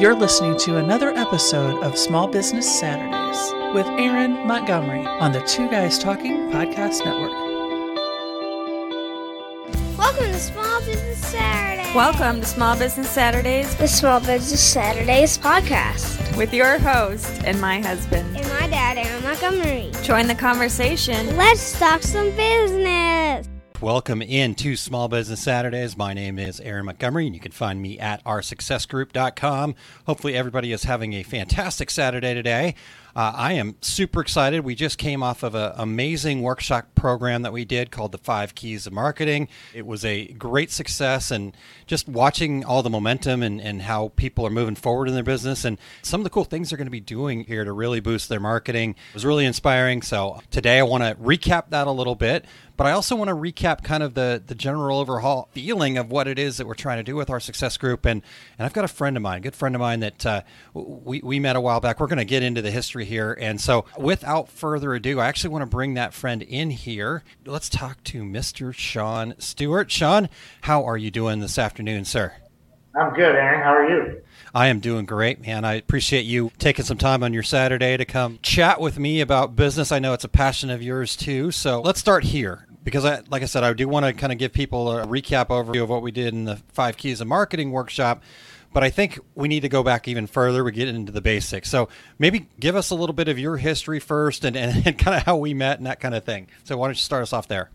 You're listening to another episode of Small Business Saturdays with Aaron Montgomery on the Two Guys Talking Podcast Network. Welcome to Small Business Saturday. Welcome to Small Business Saturdays the Small Business Saturdays podcast. with your host and my husband. And my dad, Aaron Montgomery. Join the conversation. Let's talk some business. Welcome in to Small Business Saturdays. My name is Aaron Montgomery, and you can find me at oursuccessgroup.com. Hopefully, everybody is having a fantastic Saturday today. Uh, I am super excited. We just came off of an amazing workshop program that we did called the Five Keys of Marketing. It was a great success, and just watching all the momentum and, and how people are moving forward in their business and some of the cool things they're going to be doing here to really boost their marketing was really inspiring. So, today I want to recap that a little bit, but I also want to recap kind of the, the general overhaul feeling of what it is that we're trying to do with our success group. And, and I've got a friend of mine, a good friend of mine that uh, we, we met a while back. We're going to get into the history here. And so, without further ado, I actually want to bring that friend in here. Let's talk to Mr. Sean Stewart. Sean, how are you doing this afternoon, sir? I'm good, Aaron. How are you? I am doing great, man. I appreciate you taking some time on your Saturday to come chat with me about business. I know it's a passion of yours too. So let's start here because I, like I said, I do want to kind of give people a recap overview of what we did in the five keys of marketing workshop. But I think we need to go back even further. We get into the basics. So maybe give us a little bit of your history first and, and, and kind of how we met and that kind of thing. So why don't you start us off there?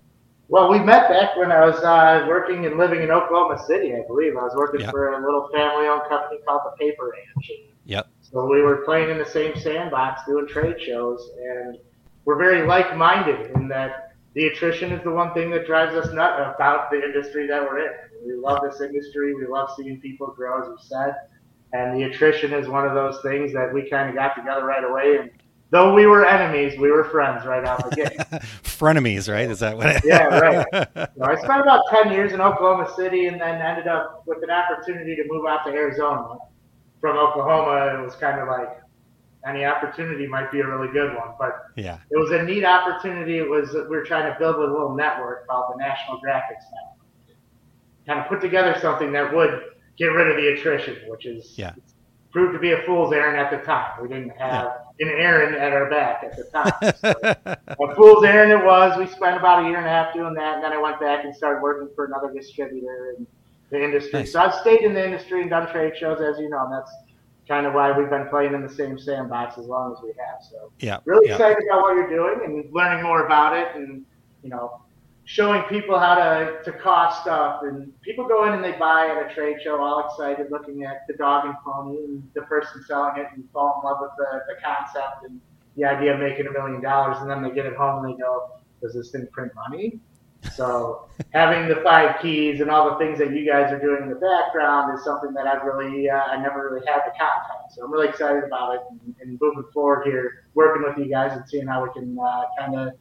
Well, we met back when I was uh, working and living in Oklahoma City, I believe. I was working Yeah. for a little family-owned company called the Paper Ranch. Yep. So we were playing in the same sandbox, doing trade shows, and we're very like-minded in that the attrition is the one thing that drives us nut about the industry that we're in. We love this industry. We love seeing people grow, as we said, and the attrition is one of those things that we kind of got together right away. And though we were enemies, we were friends right out the gate. Frenemies, right? Is that what? It, Yeah, right. So I spent about 10 years in Oklahoma City and then ended up with an opportunity to move out to Arizona. From Oklahoma, it was kind of like any opportunity might be a really good one. But yeah. it was a neat opportunity. It was we were trying to build a little network called the National Graphics Network. Kind of put together something that would get rid of the attrition, which is Yeah. proved to be a fool's errand at the time. We didn't have an errand at our back at the time. So a fool's errand it was. We spent about a year and a half doing that, and then I went back and started working for another distributor in the industry. Nice. So I've stayed in the industry and done trade shows, as you know, and that's kind of why we've been playing in the same sandbox as long as we have. So yeah. really yeah. excited about what you're doing and learning more about it, and you know, showing people how to to cost stuff. And people go in and they buy at a trade show, all excited, looking at the dog and pony, and the person selling it, and fall in love with the, the concept and the idea of making a million dollars, and then they get it home and they go, "Does this thing print money?" So having the five keys and all the things that you guys are doing in the background is something that I've really, uh, I never really had the contact. So I'm really excited about it and, and moving forward here, working with you guys and seeing how we can uh, kind of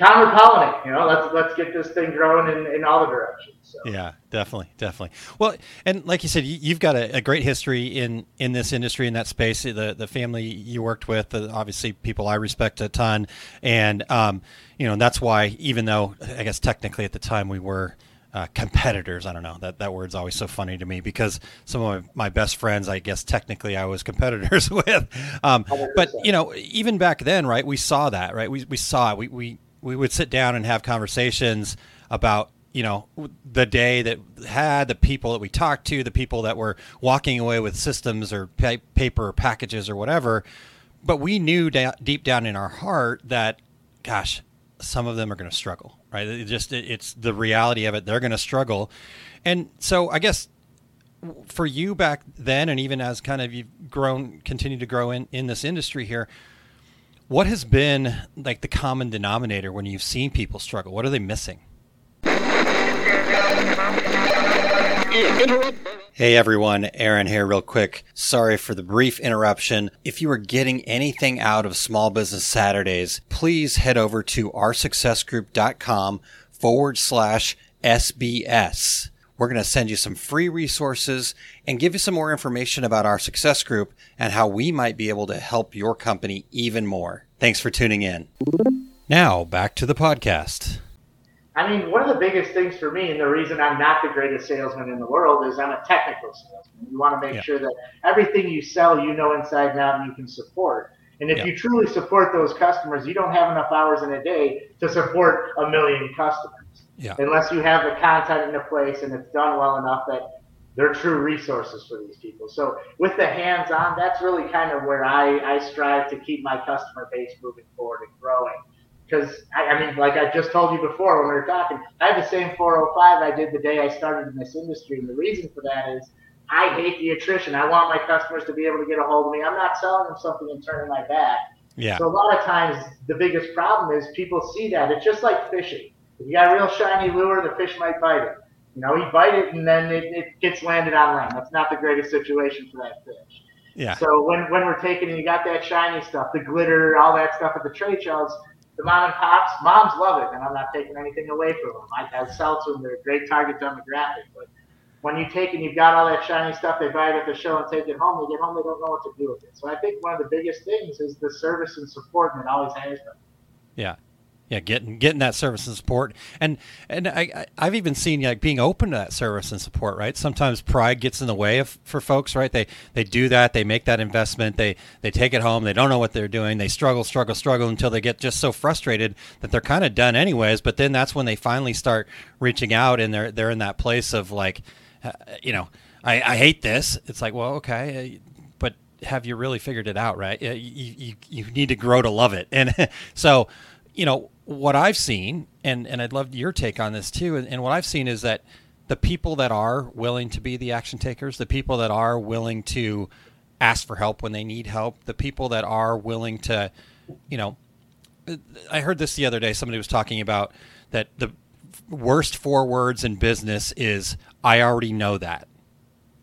counter pollinate. You know, let's let's get this thing growing in, in all the directions. So. Yeah, definitely, definitely. Well, and like you said, you, you've got a, a great history in in this industry in that space. The the family you worked with, uh, obviously, people I respect a ton, and um, you know, and that's why even though I guess technically at the time we were. Uh, competitors. I don't know that that word's always so funny to me because some of my, my best friends, I guess technically I was competitors with. Um, but you know, even back then, right? We saw that, right? We we saw it. We we we would sit down and have conversations about you know the day that had the people that we talked to the people that were walking away with systems or pa- paper packages or whatever. But we knew da- deep down in our heart that gosh some of them are going to struggle right? It just it, it's the reality of it. They're going to struggle. And so i guess for you back then and even as kind of you've grown continue to grow in in this industry here what has been like the common denominator when you've seen people struggle what are they missing Hey everyone, Aaron here, real quick. Sorry for the brief interruption. If you are getting anything out of Small Business Saturdays, please head over to oursuccessgroup.com forward slash SBS. We're going to send you some free resources and give you some more information about our success group and how we might be able to help your company even more. Thanks for tuning in. Now, back to the podcast. I mean, one of the biggest things for me, and the reason I'm not the greatest salesman in the world, is I'm a technical salesman. You want to make Yeah. sure that everything you sell, you know inside and out, and you can support. And if Yeah. you truly support those customers, you don't have enough hours in a day to support a million customers. Yeah. Unless you have the content into place and it's done well enough that they're true resources for these people. So with the hands-on, that's really kind of where I, I strive to keep my customer base moving forward and growing. Because I, I mean, like I just told you before when we were talking, I have the same 405 I did the day I started in this industry, and the reason for that is I hate the attrition. I want my customers to be able to get a hold of me. I'm not selling them something and turning my back. Yeah. So a lot of times the biggest problem is people see that. It's just like fishing. If you got a real shiny lure, the fish might bite it. You know, he bite it and then it, it gets landed on land. That's not the greatest situation for that fish. Yeah. So when, when we're taking and you got that shiny stuff, the glitter, all that stuff at the trade shows, the mom and pops, moms love it, and I'm not taking anything away from them. I, I sell to them; they're a great target demographic. But when you take and you've got all that shiny stuff, they buy it at the show and take it home. They get home, they don't know what to do with it. So I think one of the biggest things is the service and support, and it always has been. Yeah. Yeah, getting getting that service and support, and and I I've even seen like being open to that service and support. Right, sometimes pride gets in the way of for folks. Right, they they do that, they make that investment, they they take it home, they don't know what they're doing, they struggle, struggle, struggle until they get just so frustrated that they're kind of done anyways. But then that's when they finally start reaching out, and they're they're in that place of like, uh, you know, I, I hate this. It's like, well, okay, uh, but have you really figured it out? Right, you you, you need to grow to love it, and so you know what I've seen, and and I'd love your take on this too. And, and what I've seen is that the people that are willing to be the action takers, the people that are willing to ask for help when they need help, the people that are willing to, you know, I heard this the other day. Somebody was talking about that the worst four words in business is "I already know that."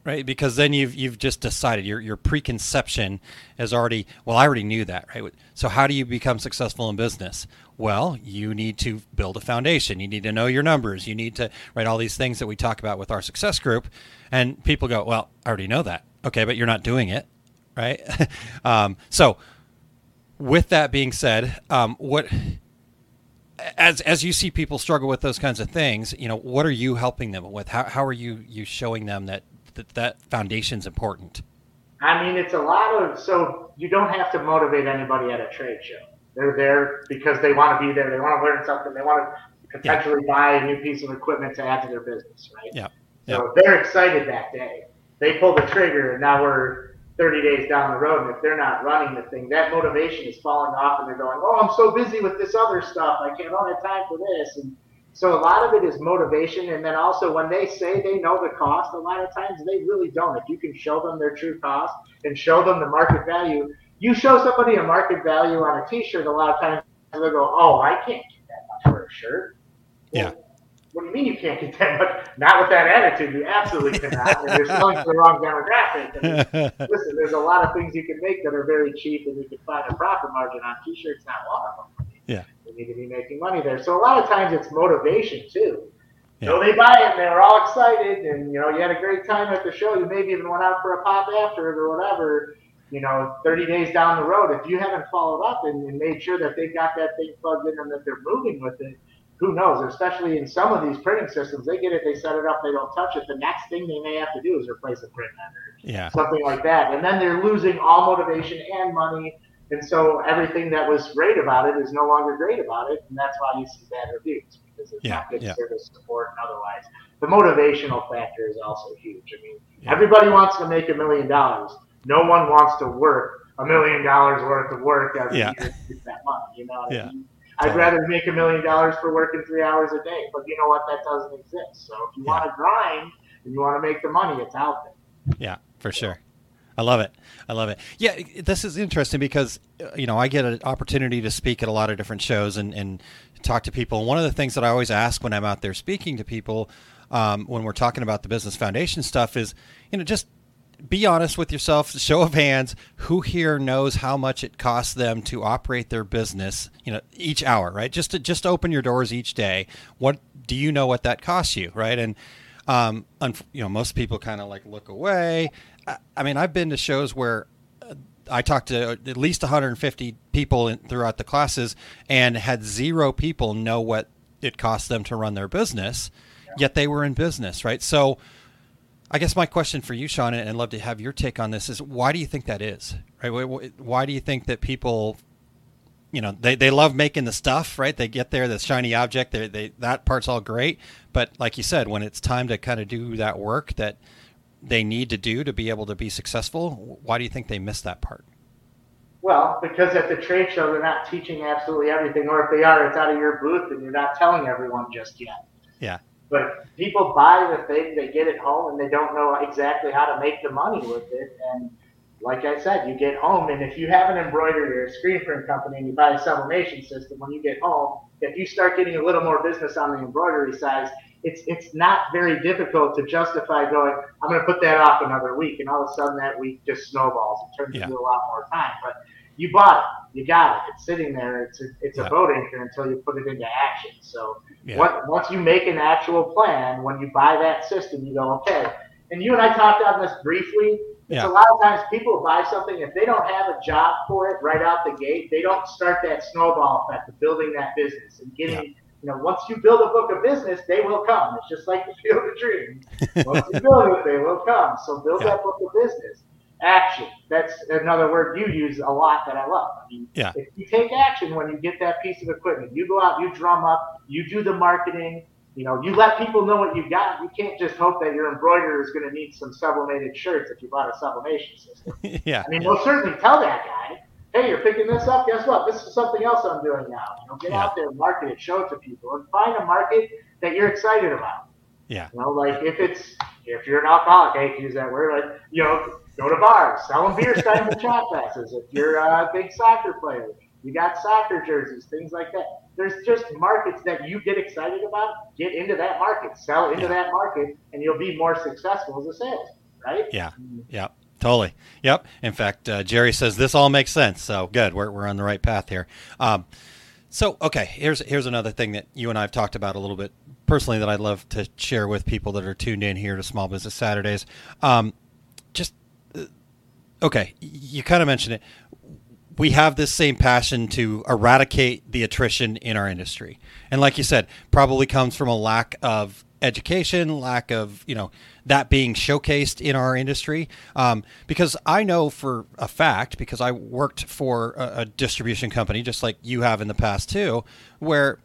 Right? Because then you've you've just decided your your preconception is already well. I already knew that, right? So how do you become successful in business? Well, you need to build a foundation. You need to know your numbers. You need to write all these things that we talk about with our success group, and people go, "Well, I already know that." Okay, but you're not doing it, right? um, so, with that being said, um, what as as you see people struggle with those kinds of things, you know, what are you helping them with? How how are you you showing them that that, that foundation's important? I mean, it's a lot of so you don't have to motivate anybody at a trade show. They're there because they want to be there. They want to learn something. They want to potentially buy a new piece of equipment to add to their business, right? Yeah. So they're excited that day. They pull the trigger, and now we're 30 days down the road. And if they're not running the thing, that motivation is falling off, and they're going, "Oh, I'm so busy with this other stuff. I can't. I don't have time for this." And so a lot of it is motivation, and then also when they say they know the cost, a lot of times they really don't. If you can show them their true cost and show them the market value, you show somebody a market value on a T-shirt. A lot of times they'll go, "Oh, I can't get that much for a shirt." Yeah. What do you mean you can't get that much? Not with that attitude. You absolutely cannot. And you're selling to the wrong demographic. I mean, listen, there's a lot of things you can make that are very cheap, and you can find a profit margin on T-shirts. Not one of them. Yeah. You need to be making money there. So a lot of times it's motivation too. Yeah. So they buy it and they're all excited, and you know you had a great time at the show. You maybe even went out for a pop after it or whatever. You know, 30 days down the road, if you haven't followed up and, and made sure that they've got that thing plugged in and that they're moving with it, who knows? Especially in some of these printing systems, they get it, they set it up, they don't touch it. The next thing they may have to do is replace a print header yeah. something like that. And then they're losing all motivation and money. And so everything that was great about it is no longer great about it. And that's why you see bad reviews because it's Yeah, not good yeah. service support and otherwise. The motivational factor is also huge. I mean, Yeah. everybody wants to make a million dollars. No one wants to work a million dollars worth of work every Yeah. year to get that money. You know Yeah. I mean? I'd rather make a million dollars for working three hours a day. But you know what? That doesn't exist. So if you want to grind and you want to make the money, it's out there. Yeah, for sure. I love it. I love it. Yeah, this is interesting because uh, you know I get an opportunity to speak at a lot of different shows and, and talk to people. One of the things that I always ask when I'm out there speaking to people, um, when we're talking about the business foundation stuff, is you know just be honest with yourself. Show of hands. Who here knows how much it costs them to operate their business? You know, each hour, right? Just to just open your doors each day. What do you know what that costs you, right? And um, you know, most people kind of like look away. I, mean, I've been to shows where uh, I talked to at least 150 people in, throughout the classes, and had zero people know what it cost them to run their business, yet they were in business, right? So, I guess my question for you, Sean, and I'd love to have your take on this is why do you think that is, right? Why- Why do you think that people, you know, they, they love making the stuff, right? They get there, the shiny object, they, they that part's all great, but like you said, when it's time to kind of do that work that they need to do to be able to be successful, why do you think they miss that part? Well, because at the trade show they're not teaching absolutely everything, or if they are, it's out of your booth and you're not telling everyone just yet. Yeah. But people buy the thing, they get it home, and they don't know exactly how to make the money with it. And like I said, you get home, and if you have an embroidery or a screen print company and you buy a sublimation system, when you get home, if you start getting a little more business on the embroidery side, it's it's not very difficult to justify going. I'm going to put that off another week, and all of a sudden that week just snowballs and turns Yeah. into a lot more time. But you bought it, you got it, it's sitting there. It's a, it's Yeah. a boat anchor until you put it into action. So Yeah. what, once you make an actual plan, when you buy that system, you go, okay. And you and I talked on this briefly. It's Yeah. a lot of times people buy something if they don't have a job for it right out the gate, they don't start that snowball effect of building that business and getting. You know, once you build a book of business, they will come. It's just like the field of dreams. Once you build it, they will come. So build Yeah. that book of business. Action. That's another word you use a lot that I love. I mean, Yeah. if you take action when you get that piece of equipment, you go out, you drum up, you do the marketing, you know, you let people know what you got. You can't just hope that your embroiderer is going to need some sublimated shirts if you bought a sublimation system. yeah. I mean, yeah. we'll certainly tell that guy, hey, you're picking this up. Guess what? This is something else I'm doing now. You know, get Yeah. out there, market it, show it to people, and find a market that you're excited about. Yeah. You know, like if it's if you're an alcoholic, I hate to use that word, like you know, go to bars, sell them beer steins and shot glasses. If you're a big soccer player, you got soccer jerseys, things like that. There's just markets that you get excited about. Get into that market, sell into Yeah. that market, and you'll be more successful as a salesman, right? Yeah. Yeah. Totally. Yep. In fact, uh, Jerry says this all makes sense. So good. We're, we're on the right path here. Um, so okay, here's here's another thing that you and I have talked about a little bit personally that I'd love to share with people that are tuned in here to Small Business Saturdays. Um, just uh, okay, you kind of mentioned it. We have this same passion to eradicate the attrition in our industry, and like you said, probably comes from a lack of education, lack of you know that being showcased in our industry. Um, because I know for a fact, because I worked for a, a distribution company, just like you have in the past too, where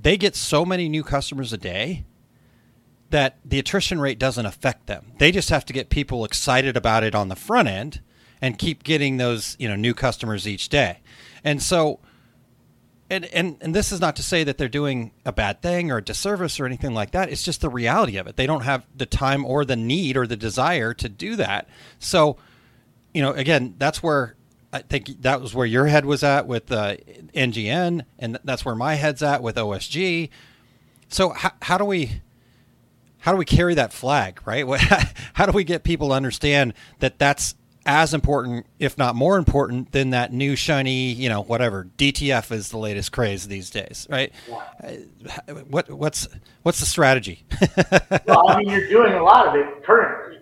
they get so many new customers a day that the attrition rate doesn't affect them. They just have to get people excited about it on the front end and keep getting those, you know, new customers each day. And so and, and and this is not to say that they're doing a bad thing or a disservice or anything like that. It's just the reality of it. They don't have the time or the need or the desire to do that. So, you know, again, that's where I think that was where your head was at with uh, NGN, and that's where my head's at with OSG. So, how, how do we how do we carry that flag, right? How do we get people to understand that that's as important, if not more important, than that new shiny, you know, whatever DTF is the latest craze these days, right? Uh, What what's what's the strategy? well, I mean, you're doing a lot of it currently.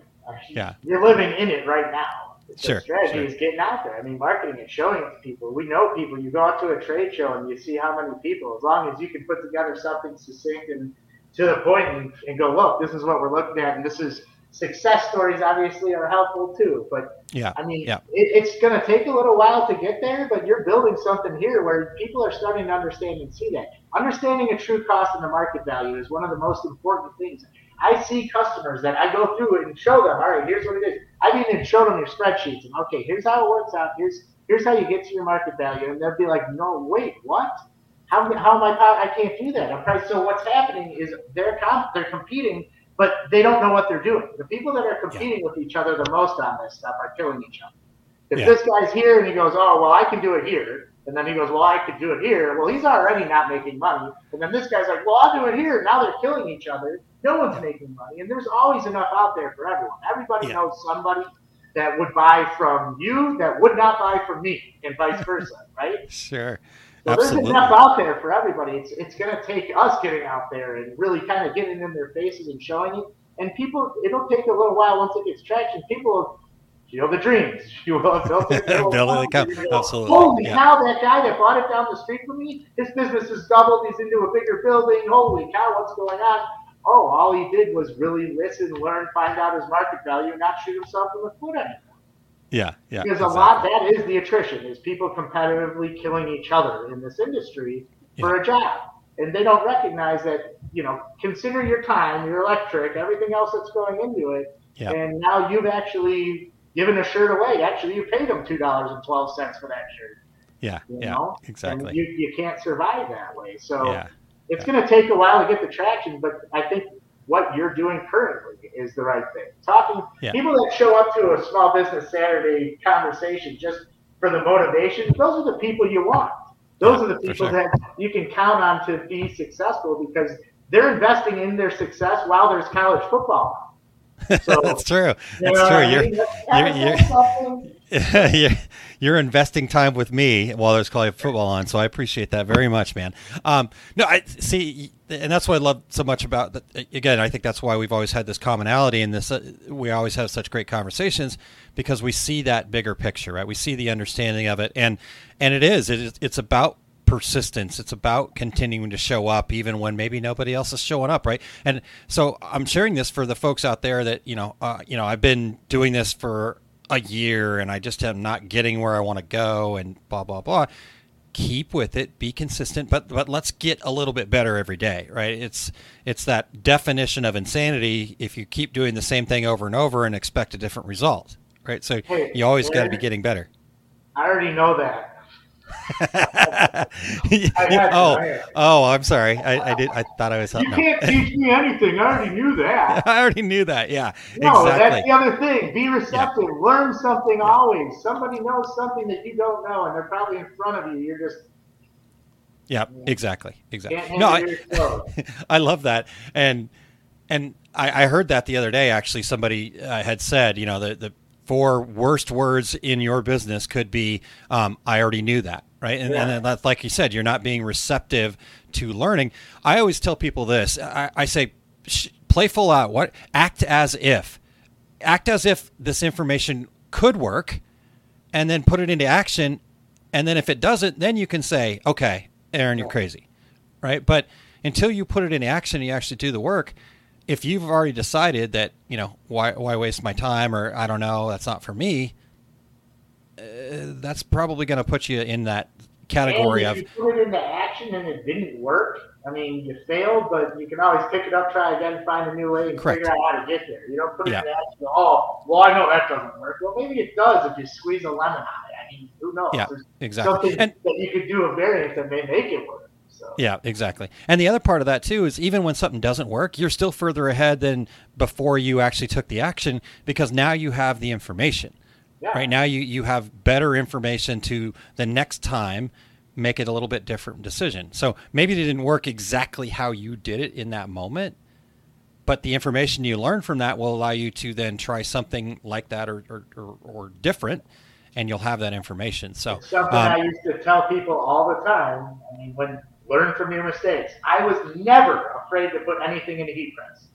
Yeah. You're living in it right now. The Sure, strategy sure. is getting out there. I mean, marketing and showing it to people. We know people. You go out to a trade show and you see how many people. As long as you can put together something succinct and to the point and, and go, look, this is what we're looking at, and this is success stories. Obviously, are helpful too. But yeah, I mean, yeah, it, it's going to take a little while to get there, but you're building something here where people are starting to understand and see that. Understanding a true cost and the market value is one of the most important things. I see customers that I go through and show them, all right, here's what it is. I've even show them your spreadsheets and okay, here's how it works out. Here's here's how you get to your market value, and they'll be like, no, wait, what? How, how am I? I can't do that. I'm probably, so what's happening is they're comp, they're competing, but they don't know what they're doing. The people that are competing with each other the most on this stuff are killing each other. If Yeah. this guy's here and he goes, oh well, I can do it here, and then he goes, well, I could do it here. Well, he's already not making money, and then this guy's like, well, I'll do it here. Now they're killing each other. No one's making money, and there's always enough out there for everyone. Everybody Yeah. knows somebody that would buy from you that would not buy from me, and vice versa, right? sure, There's enough out there for everybody. It's it's going to take us getting out there and really kind of getting in their faces and showing it. And people, it'll take a little while once it gets traction. People Field the Dreams. You will have built it. Build they come. You're gonna Absolutely, Holy yeah. cow, that guy that bought it down the street from me, his business has doubled. He's into a bigger building. Holy cow, what's going on? Oh, all he did was really listen, learn, find out his market value, and not shoot himself in the foot anymore. Yeah, yeah. Because a lot that is the attrition is people competitively killing each other in this industry for a job. And they don't recognize that, you know, consider your time, your electric, everything else that's going into it. Yeah. And now you've actually given a shirt away. Actually, you paid them two dollars and twelve cents for that shirt. Yeah, You yeah, know? exactly. And you, you can't survive that way. So yeah, it's going to take a while to get the traction, but I think what you're doing currently is the right thing. Talking Yeah. people that show up to a small business Saturday conversation just for the motivation, those are the people you want. Those are the people sure. that you can count on to be successful because they're investing in their success while there's college football. So, that's true. That's true. I You're, you're- you're you're investing time with me while there's college football on, so I appreciate that very much, man. Um, no, I see, and that's what I love so much about. The, again, I think that's why we've always had this commonality, and this uh, we always have such great conversations because we see that bigger picture, right? We see the understanding of it, and and it is it is it's about persistence. It's about continuing to show up even when maybe nobody else is showing up, right? And so I'm sharing this for the folks out there that you know, uh, you know, I've been doing this for a year and I just am not getting where I want to go and blah blah blah. Keep with it, be consistent, but but let's get a little bit better every day, right? It's it's that definition of insanity if you keep doing the same thing over and over and expect a different result, right? So Hey, you always got to be getting better. I already know that. oh, I had to. oh, I'm sorry. I, I did. I thought I was. You no. can't teach me anything. I already knew that. I already knew that. Yeah, No, that's the other thing. Be receptive. Learn something always. Somebody knows something that you don't know, and they're probably in front of you. You're just Yeah, exactly, exactly. No, I. I love that, and and I, I heard that the other day. Actually, somebody uh, had said, you know, the the four worst words in your business could be, um, "I already knew that," right? And, Yeah. and that's like you said, you're not being receptive to learning. I always tell people this. I, I say, sh- play full out. What act as if, act as if this information could work, and then put it into action. And then if it doesn't, then you can say, okay, Aaron, you're crazy. Right. But until you put it into action, and you actually do the work. If you've already decided that, you know, why, why waste my time or I don't know, that's not for me, uh, that's probably going to put you in that category and of, if you put it into action and it didn't work, I mean, you failed, but you can always pick it up, try again, find a new way, and Correct. figure out how to get there. You don't put it Yeah. into action. Oh, well, I know that doesn't work. Well, maybe it does if you squeeze a lemon on it. I mean, who knows? Yeah, There's exactly. Something And- that you could do a variant that may make it work. So. Yeah, exactly. And the other part of that too is even when something doesn't work, you're still further ahead than before you actually took the action because now you have the information. Yeah. Right now you you have better information to the next time make it a little bit different decision. So maybe it didn't work exactly how you did it in that moment, but the information you learn from that will allow you to then try something like that or or, or, or different and you'll have that information. So It's something um, I used to tell people all the time. I mean, when learn from your mistakes. I was never afraid to put anything in a heat press.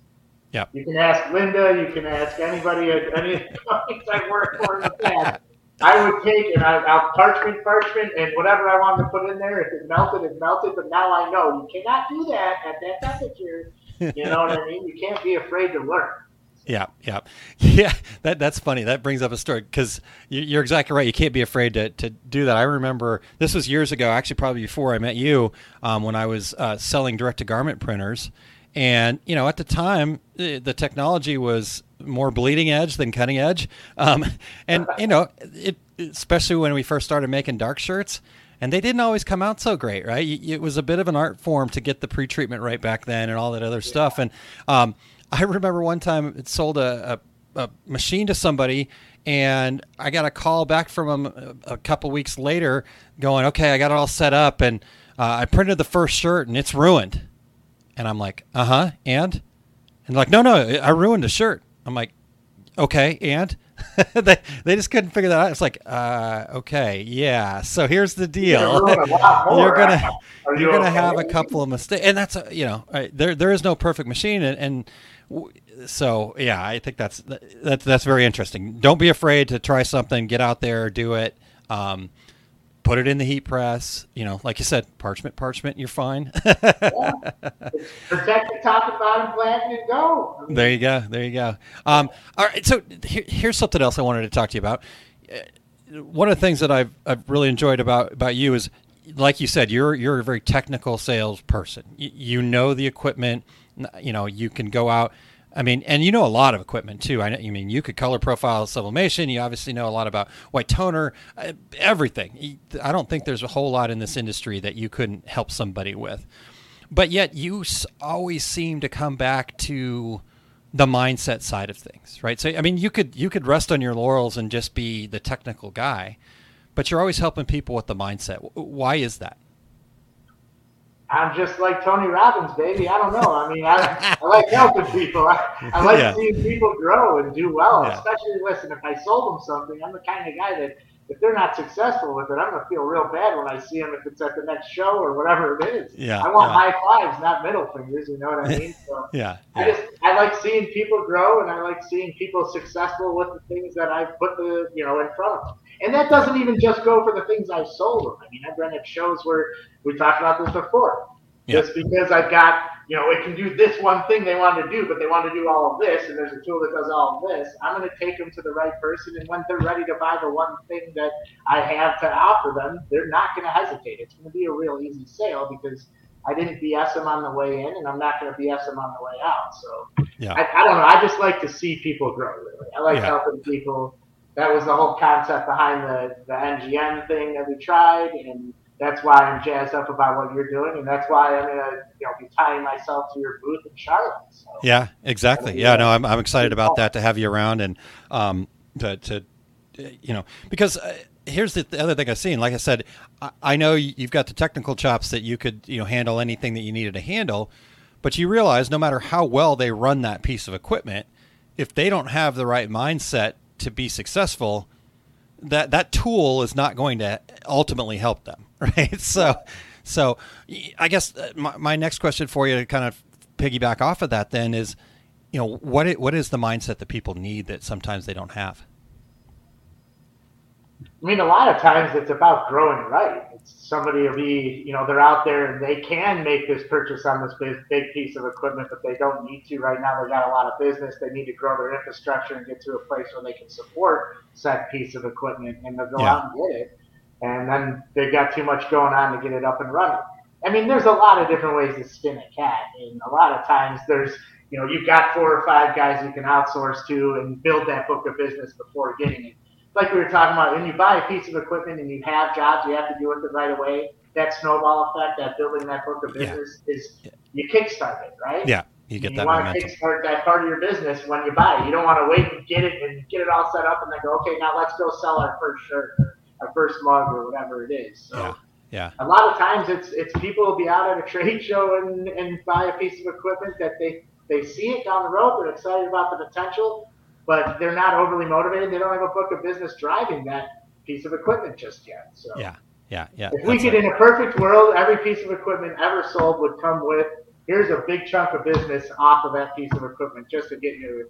Yeah. You can ask Linda. You can ask anybody at any companies I worked for in the past. I would take and I, I'll parchment, parchment, and whatever I wanted to put in there. If it melted, it melted. But now I know you cannot do that at that temperature. You know what I mean? You can't be afraid to learn. Yeah, yeah, yeah. That that's funny. That brings up a story because you, you're exactly right. You can't be afraid to, to do that. I remember this was years ago, actually, probably before I met you, um, when I was uh, selling direct to garment printers, and you know, at the time, the, technology was more bleeding edge than cutting edge, um, and you know, it, especially when we first started making dark shirts. And they didn't always come out so great, right? It was a bit of an art form to get the pre-treatment right back then, and all that other stuff. And um, I remember one time it sold a, a, a machine to somebody, and I got a call back from them a, a couple weeks later, going, "Okay, I got it all set up, and uh, I printed the first shirt, and it's ruined." And I'm like, "Uh huh," and and like, "No, no, I ruined the shirt." I'm like, Okay, and they they just couldn't figure that out. It's like, uh, okay, yeah. So here's the deal. You're gonna ruin a lot more. you're gonna Are you you're gonna okay? have a couple of mistakes, and that's a, you know there there is no perfect machine, and, and so yeah, I think that's that's that's very interesting. Don't be afraid to try something. Get out there, do it. Um, put it in the heat press. You know, like you said, parchment, parchment. You're fine. Protect the top and bottom platen and go. I mean, There you go. There you go. Um, all right. So here, here's something else I wanted to talk to you about. Uh, One of the things that I've, I've really enjoyed about, about you is, like you said, you're you're a very technical salesperson. You, you know the equipment. You know you can go out. I mean, and you know a lot of equipment too. I know, you mean you could color profile sublimation. You obviously know a lot about white toner, uh, everything. I don't think there's a whole lot in this industry that you couldn't help somebody with but yet you always seem to come back to the mindset side of things right so i mean you could you could rest on your laurels and just be the technical guy but you're always helping people with the mindset why is that I'm just like Tony Robbins, baby. I don't know. I mean, I, I like helping people. I, I like Yeah. seeing people grow and do well. Yeah. Especially, listen, if I sold them something, I'm the kind of guy that if they're not successful with it, I'm gonna feel real bad when I see them if it's at the next show or whatever it is. Yeah, I want yeah. high fives, not middle fingers. You know what I mean? So yeah I just I like seeing people grow and I like seeing people successful with the things that I put the you know in front of them. And that doesn't even just go for the things I've sold them. I mean, I've been at shows where we talked about this before. Yeah. Just because I've got you know it can do this one thing they want to do, but they want to do all of this, and there's a tool that does all of this. I'm going to take them to the right person, and when they're ready to buy the one thing that I have to offer them, they're not going to hesitate. It's going to be a real easy sale because I didn't BS them on the way in, and I'm not going to BS them on the way out. So yeah I, I don't know. I just like to see people grow. Really, I like Yeah. helping people. That was the whole concept behind the the NGN thing that we tried, and that's why I'm jazzed up about what you're doing, and that's why I'm gonna you know be tying myself to your booth in Charlotte. So. Yeah, exactly. Yeah, no, I'm, I'm excited about that to have you around and um, to, to you know because uh, here's the, the other thing I've seen. Like I said, I, I know you- you've got the technical chops that you could you know handle anything that you needed to handle, but you realize no matter how well they run that piece of equipment, if they don't have the right mindset to be successful, that that tool is not going to ultimately help them, right? So, so I guess uh, my, my next question for you to kind of piggyback off of that then is, you know, what it, what is the mindset that people need that sometimes they don't have? I mean, a lot of times it's about growing right. Somebody will be, you know, they're out there and they can make this purchase on this big, big piece of equipment, but they don't need to right now. They got a lot of business. They need to grow their infrastructure and get to a place where they can support said piece of equipment, and they'll go Yeah. out and get it. And then they've got too much going on to get it up and running. I mean, there's a lot of different ways to skin a cat, and a lot of times there's, you know, you've got four or five guys you can outsource to and build that book of business before getting it like we were talking about, when you buy a piece of equipment and you have jobs you have to do with it right away, that snowball effect, that building that book of Yeah. business is you kickstart it, right? Yeah, you get you that want momentum. to kickstart that part of your business when you buy it. You don't want to wait and get it and get it all set up and then go, okay, now let's go sell our first shirt or our first mug or whatever it is. So Yeah, yeah, a lot of times it's it's people will be out at a trade show and, and buy a piece of equipment that they they see it down the road, they're excited about the potential, but they're not overly motivated. They don't have a book of business driving that piece of equipment just yet. So yeah, yeah, yeah. if we could, right. in a perfect world, every piece of equipment ever sold would come with here's a big chunk of business off of that piece of equipment just to get you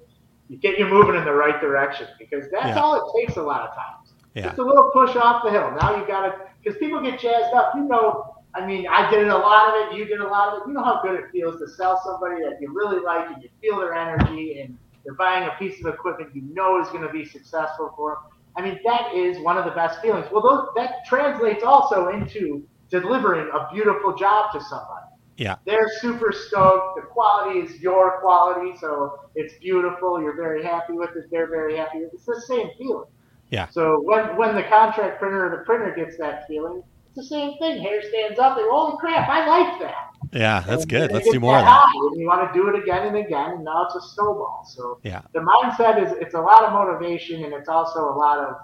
you get you moving in the right direction because that's Yeah. all it takes a lot of times. Yeah. Just a little push off the hill. Now you got to because people get jazzed up. You know, I mean, I did a lot of it. You did a lot of it. You know how good it feels to sell somebody that you really like and you feel their energy and they're buying a piece of equipment you know is going to be successful for them. I mean, that is one of the best feelings. Well, those, that translates also into delivering a beautiful job to somebody. Yeah. They're super stoked. The quality is your quality, so it's beautiful. You're very happy with it. They're very happy with it. It's the same feeling. Yeah. So when when the contract printer or the printer gets that feeling, it's the same thing. Hair stands up. They go, holy crap, I like that. Yeah, that's And good. Let's do more of that. You want to do it again and again, and now it's a snowball. So Yeah. the mindset is it's a lot of motivation, and it's also a lot of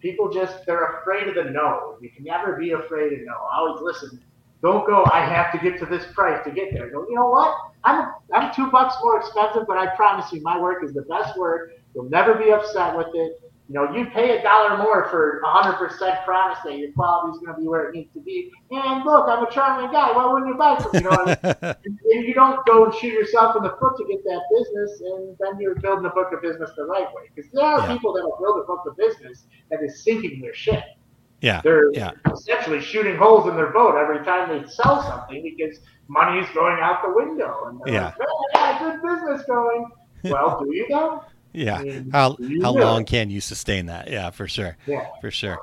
people just they're afraid of the no. You can never be afraid of no. Always listen. Don't go. I have to get to this price to get there. Go. You know what? I'm I'm two bucks more expensive, but I promise you, my work is the best work. You'll never be upset with it. You know, you pay a dollar more for 100% promise that your quality is going to be where it needs to be. And look, I'm a charming guy. Why wouldn't you buy me? You know, and you don't go and shoot yourself in the foot to get that business, and then you're building a book of business the right way. Because there are Yeah. people that will build a book of business that is sinking their ship. Yeah. They're Yeah. essentially shooting holes in their boat every time they sell something because money is going out the window. And they're Yeah. like, "Oh, I got a good business going. well, do you though? Yeah. How how long can you sustain that? Yeah, for sure. Yeah. For sure.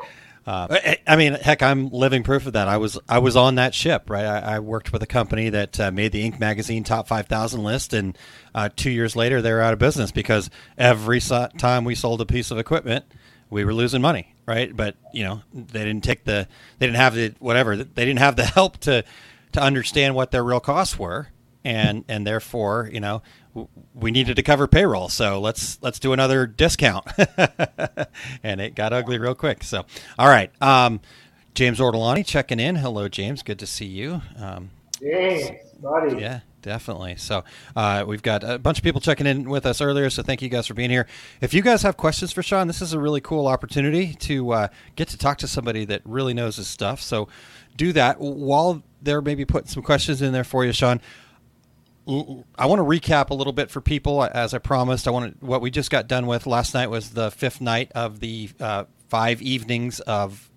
Uh, I- I mean, heck, I'm living proof of that. I was I was on that ship, right? I, I worked with a company that uh, made the Inc. magazine top five thousand list, and uh, two years later, they were out of business because every so- time we sold a piece of equipment, we were losing money, right? But you know, they didn't take the they didn't have the whatever they didn't have the help to to understand what their real costs were, and and therefore, you know, we needed to cover payroll. So let's let's do another discount, and it got ugly real quick. So, all right, um, James Ortolani checking in. Hello, James. Good to see you. Um, James, buddy. yeah, definitely. So uh, we've got a bunch of people checking in with us earlier. So thank you guys for being here. If you guys have questions for Sean, this is a really cool opportunity to uh, get to talk to somebody that really knows his stuff. So do that while they're maybe putting some questions in there for you, Sean. I want to recap a little bit for people, as I promised. I want to, what we just got done with last night was the fifth night of the uh, five evenings of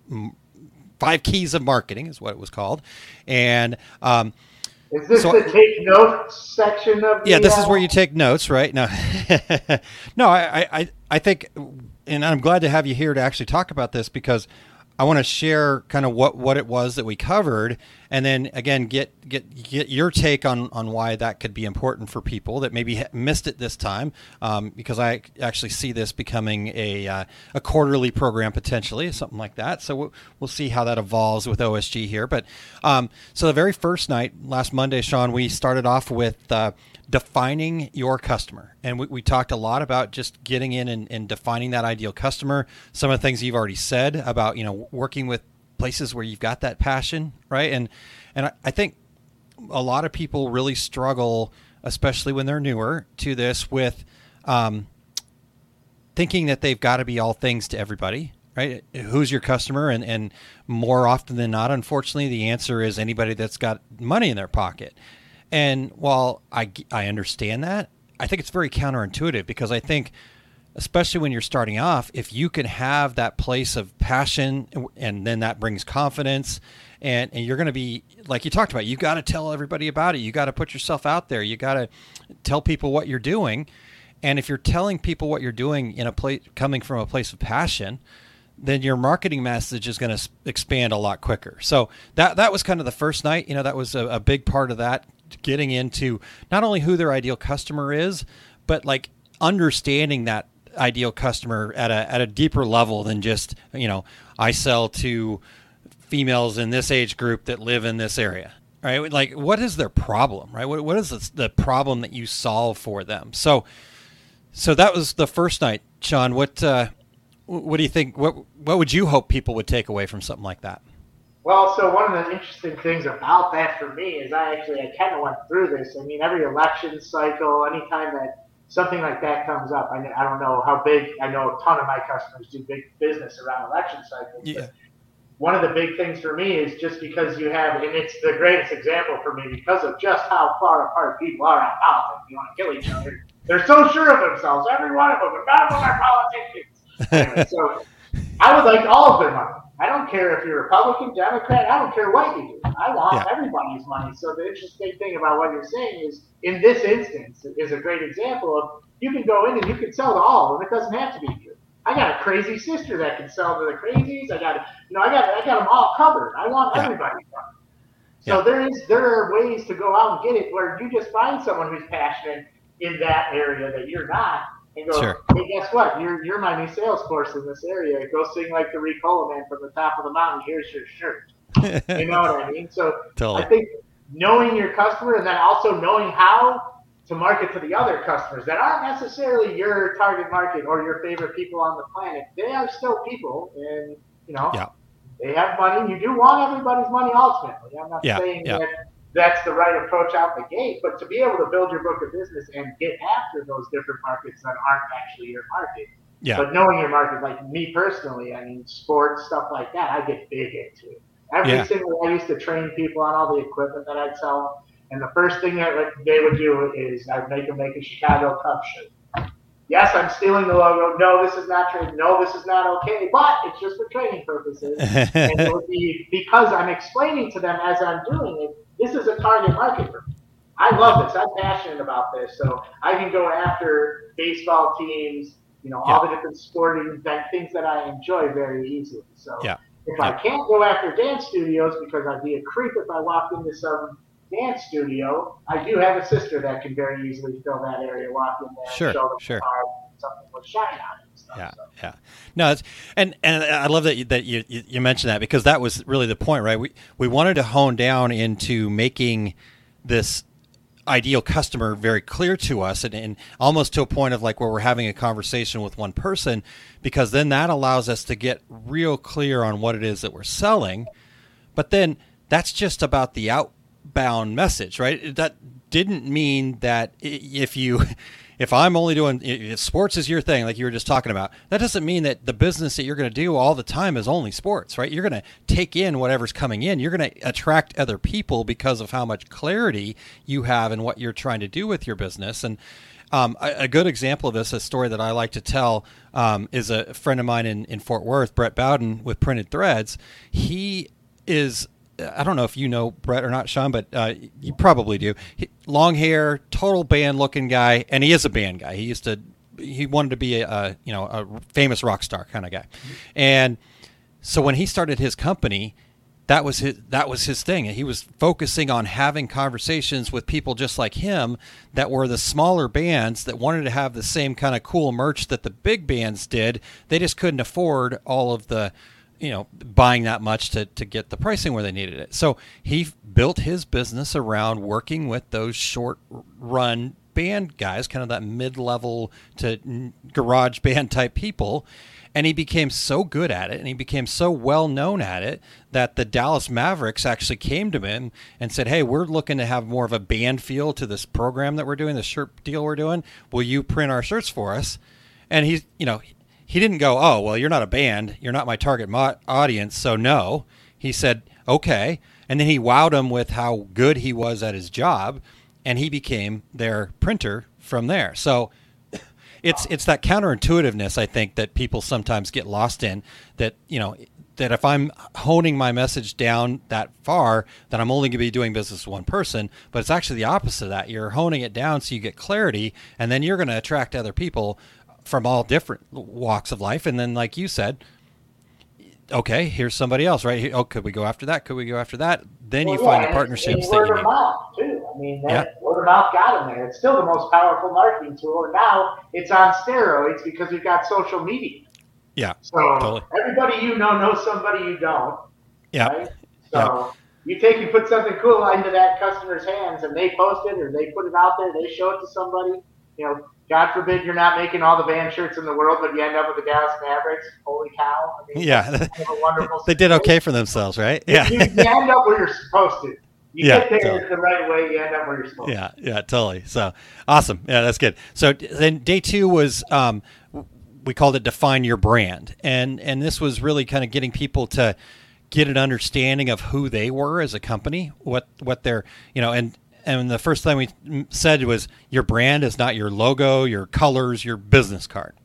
five keys of marketing, is what it was called, and um, Is this So- the take notes section of the, yeah, this is uh, where you take notes, right? No, no, I, I, I think, and I'm glad to have you here to actually talk about this because I want to share kind of what, what it was that we covered, and then again get get get your take on on why that could be important for people that maybe missed it this time, um, because I actually see this becoming a uh, a quarterly program potentially, something like that. So we'll, we'll see how that evolves with OSG here. But um, so the very first night last Monday, Sean, we started off with. Uh, defining your customer. And we, we talked a lot about just getting in and, and defining that ideal customer. Some of the things you've already said about, you know, working with places where you've got that passion, right? And and I, I think a lot of people really struggle, especially when they're newer to this, with um, thinking that they've got to be all things to everybody, right? Who's your customer? And, and more often than not, unfortunately, the answer is anybody that's got money in their pocket. And while I, I understand that, I think it's very counterintuitive because I think, especially when you're starting off, if you can have that place of passion and then that brings confidence and, and you're going to be like you talked about, you got to tell everybody about it. You got to put yourself out there. You got to tell people what you're doing. And if you're telling people what you're doing in a place coming from a place of passion, then your marketing message is going to expand a lot quicker. So that that was kind of the first night. You know, that was a, a big part of that, getting into not only who their ideal customer is, but like understanding that ideal customer at a at a deeper level than just you know I sell to females in this age group that live in this area right? Like what is their problem right? What, what is the, problem that you solve for them? So so that was the first night sean. What uh, what do you think what what would you hope people would take away from something like that? Well, so one of the interesting things about that for me is I actually I kind of went through this. I mean, every election cycle, anytime that something like that comes up, I, I don't know how big. I know a ton of my customers do big business around election cycles. but yeah one of the big things for me is just because you have, and it's the greatest example for me because of just how far apart people are on politics. You want to kill each other. They're so sure of themselves, every one of them, and none of them are politicians. Anyway, so I would like all of their money. I don't care if you're Republican, Democrat. I don't care what you do. I want Yeah. everybody's money. So the interesting thing about what you're saying is, in this instance, is a great example of you can go in and you can sell to all of them. It doesn't have to be you. I got a crazy sister that can sell to the crazies. I got, you know, I got, I got them all covered. I want Yeah. everybody's money. So Yeah. there is, there are ways to go out and get it where you just find someone who's passionate in that area that you're not, and go, Sure. hey, guess what? You're you're my new sales force in this area. Go sing like the Ricola man from the top of the mountain. Here's your shirt. You know what I mean? So Totally. I think knowing your customer and then also knowing how to market to the other customers that aren't necessarily your target market or your favorite people on the planet. They are still people, and you know Yeah. they have money. You do want everybody's money ultimately. I'm not Yeah, saying yeah. that that's the right approach out the gate. But to be able to build your book of business and get after those different markets that aren't actually your market. Yeah. But knowing your market, like me personally, I mean, sports stuff like that, I get big into it. Every Yeah. single, I used to train people on all the equipment that I'd sell, and the first thing that they would do is I'd make them make a Chicago Cub shirt. Yes, I'm stealing the logo. No, this is not training. No, this is not okay. But it's just for training purposes. and it would be because I'm explaining to them as I'm doing it. This is a target market for me. I love this. I'm passionate about this, so I can go after baseball teams. You know, all the different sporting event things that I enjoy very easily. So Yeah. if I can't go after dance studios because I'd be a creep if I walked into some dance studio, I do have a sister that can very easily fill that area, walk in there, Sure, and show them sure. the card, something with shine on it. Stuff, Yeah, so. yeah. No, it's and and I love that you, that you you mentioned that because that was really the point, right? We we wanted to hone down into making this ideal customer very clear to us and, and almost to a point of like where we're having a conversation with one person because then that allows us to get real clear on what it is that we're selling but then that's just about the outbound message right that didn't mean that if you if i'm only doing if sports is your thing like you were just talking about that doesn't mean that the business that you're going to do all the time is only sports right? You're going to take in whatever's coming in. You're going to attract other people because of how much clarity you have in what you're trying to do with your business. And um, a, a good example of this, a story that I like to tell, um, is a friend of mine in, in Fort Worth, Brett Bowden with Printed Threads. He is, I don't know if you know Brett or not, Sean, but uh, you probably do. He, long hair, total band looking guy, and he is a band guy. He used to, he wanted to be a, you know a famous rock star kind of guy, and so when he started his company, that was his that was his thing. He was focusing on having conversations with people just like him that were the smaller bands that wanted to have the same kind of cool merch that the big bands did. They just couldn't afford all of the you know buying that much to, to get the pricing where they needed it. So he built his business around working with those short run band guys, kind of that mid level to garage band type people. And he became so good at it and he became so well known at it that the Dallas Mavericks actually came to him and said, Hey, we're looking to have more of a band feel to this program that we're doing, the shirt deal we're doing. Will you print our shirts for us? And he's, you know, he didn't go, Oh, well, you're not a band. You're not my target mo- audience. So no. He said, Okay. And then he wowed them with how good he was at his job and he became their printer from there. So it's it's that counterintuitiveness I think that people sometimes get lost in. That you know that if I'm honing my message down that far, then I'm only going to be doing business with one person. But it's actually the opposite of that. You're honing it down so you get clarity, and then you're going to attract other people from all different walks of life. And then, like you said, okay, here's somebody else, right? Here- Oh, could we go after that? Could we go after that? Then you Well, find the partnerships that word you of need. mouth too. I mean, that word of mouth got him there. It's still the most powerful marketing tool, and now it's on steroids because we've got social media. Yeah, So Totally. everybody you know knows somebody you don't. yeah, Right? So you take and put something cool into that customer's hands, and they post it or they put it out there. They show it to somebody. You know, God forbid you're not making all the band shirts in the world, but you end up with the Dallas Mavericks. Holy cow! I mean, yeah. that's kind of a wonderful. they did okay for themselves, right? Yeah. You, you end up where you're supposed to. You Yeah, get there totally. the right way, you end up where you're supposed Yeah, yeah, totally. So awesome. Yeah, that's good. So then day two was um, we called it define your brand, and and this was really kind of getting people to get an understanding of who they were as a company, what what their you know, and and the first thing we said was your brand is not your logo, your colors, your business card.